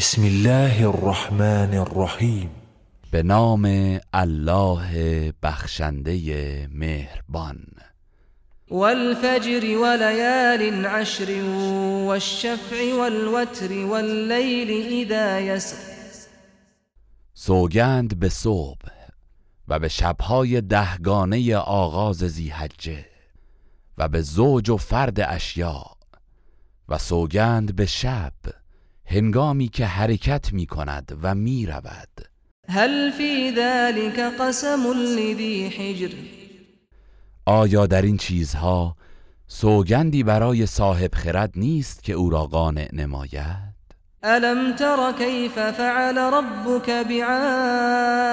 بسم الله الرحمن الرحیم به نام الله بخشنده مهربان. والفجر وليال عشر والشفع والوتر والليل اذا يسر. سوگند به صبح و به شبهای دهگانه آغاز زیحجه و به زوج و فرد اشیاء و سوگند به شب هنگامی که حرکت می کند و می رود هل في ذلك قسم لذي حجر؟ آیا در این چیزها سوگندی برای صاحب خرد نیست که او را قانع نماید؟ الم تر كيف فعل ربك بعاد؟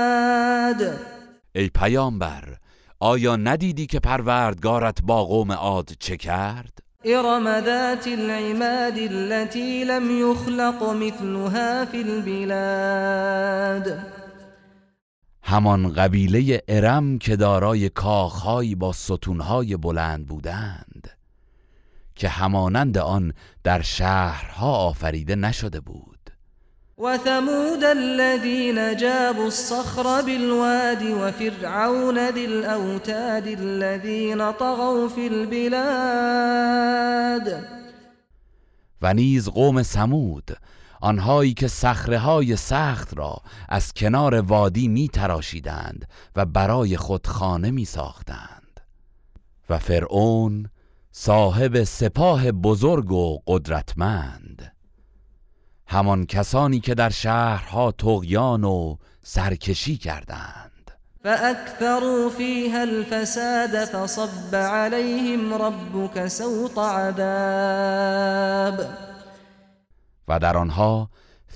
ای پیامبر آیا ندیدی که پروردگارت با قوم عاد چه کرد؟ ارم ذات العماد التي لم يخلق مثلها في البلاد. همان قبیله ارم که دارای کاخهایی با ستونهای بلند بودند که همانند آن در شهرها آفریده نشده بود. وثمود الذين جابوا الصخر بالواد وفرعون ذي الأوتاد الذين طغوا في البلاد. و نیز قوم سمود آنهایی که صخره های سخت را از کنار وادی می تراشیدند و برای خود خانه می ساختند و فرعون صاحب سپاه بزرگ و قدرتمند. همان کسانی که در شهرها تغیان و سرکشی کردند. فأكثروا فيها الفساد فصب عليهم ربك سوط عذاب. و در آنها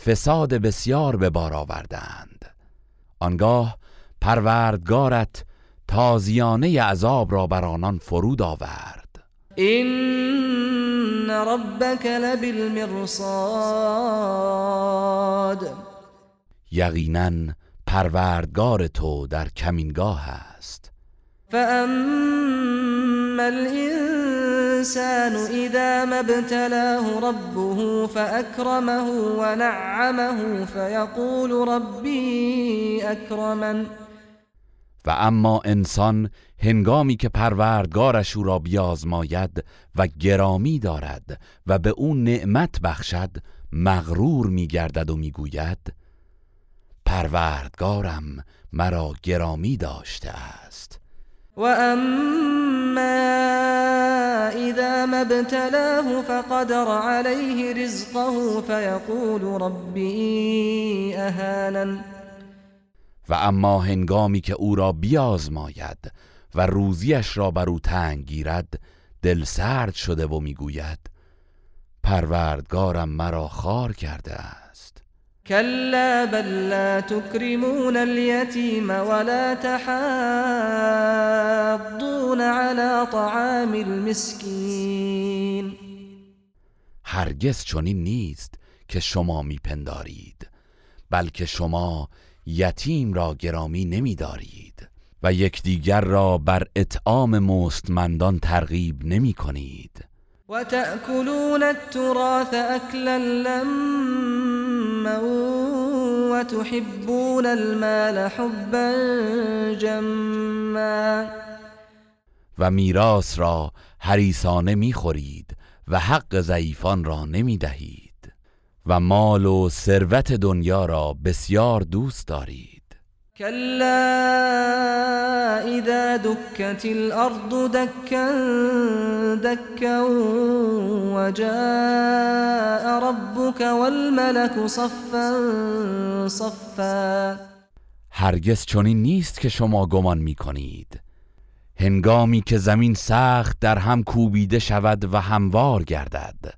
فساد بسیار به بار آوردند. آنگاه پروردگارت تازیانه عذاب را بر آنان فرود آورد. إن ربك لبالمرصاد. یقینا پروردگار تو در کمینگاه است. فأما الإنسان إذا ما ابتلاه ربه فأكرمه ونعمه فيقول ربي أكرمن. و اما انسان هنگامی که پروردگارش او را بیازماید و گرامی دارد و به او نعمت بخشد مغرور میگردد و می‌گوید پروردگارم مرا گرامی داشته است. وأما إذا ما ابتلاه فقدر عليه رزقه فيقول ربي أهانن و اما هنگامی که او را بیازماید و روزیش را بر او تنگ گیرد دل سرد شده و می‌گوید پروردگارم مرا خار کرده است. كلا بل لا تكرمون اليتيم ولا تحاضون على طعام المسكين. هرگز چنین نیست که شما میپندارید بلکه شما یتیم را گرامی نمیدارید و یکدیگر را بر اطعام مستمندان ترغیب نمی کنید وتأكلون التراث أكلا لما وتحبون المال حبا جما. و میراث را حریصانه می‌خورید و حق ضعیفان را نمی دهید و مال و ثروت دنیا را بسیار دوست دارید. كلا إذا دكت الأرض دكا دكا وجاء ربك والملك صفا صفا. هرگز چنین نیست که شما گمان می کنید هنگامی که زمین سخت در هم کوبیده شود و هموار گردد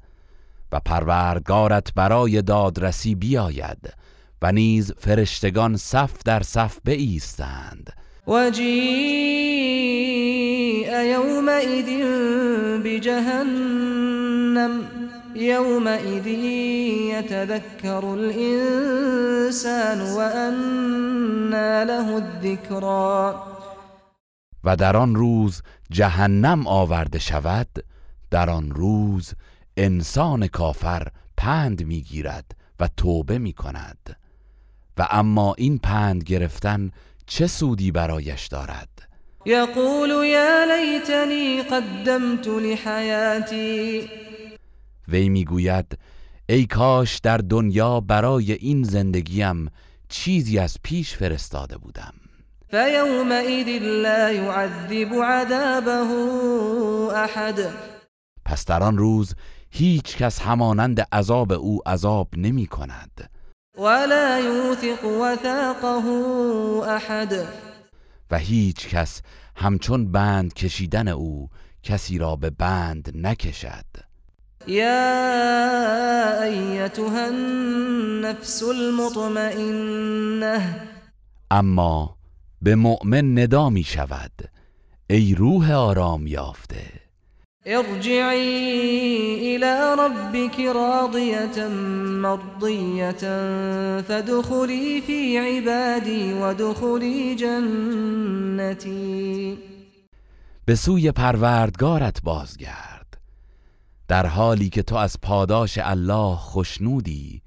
و پروردگارت برای دادرسی بیاید. و نیز فرشتگان صف در صف بایستند. وجيء يومئذ بجهنم يومئذ يتذكر الإنسان وأنى له الذكرى. و در آن روز جهنم آورده شود در آن روز انسان کافر پند می‌گیرد و و توبه می کند و اما این پند گرفتن چه سودی برایش دارد؟ یقول یا لیتنی قدمت لحیاتی. وی می‌گوید ای کاش در دنیا برای این زندگیم چیزی از پیش فرستاده بودم. فیومئذ لا يعذب عذابه احد. پس در آن روز هیچ کس همانند عذاب او عذاب نمی کند. ولا يوثق وثاقه احد و هیچ کس همچون بند کشیدن او کسی را به بند نکشد. یا ایتها النفس المطمئنه. اما به مؤمن ندا می شود. ای روح آرام یافته. ارجعی الى ربك راضیة مرضیة فدخلی فی عبادی ودخلی جنتی به سوی پروردگارت بازگرد. در حالی که تو از پاداش الله خشنودی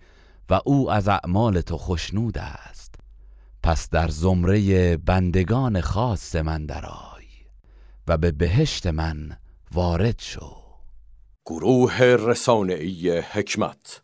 و او از اعمال تو خشنود است. پس در زمره بندگان خاص من درآی و به بهشت من وارد شو. گروه رسانه‌ای حکمت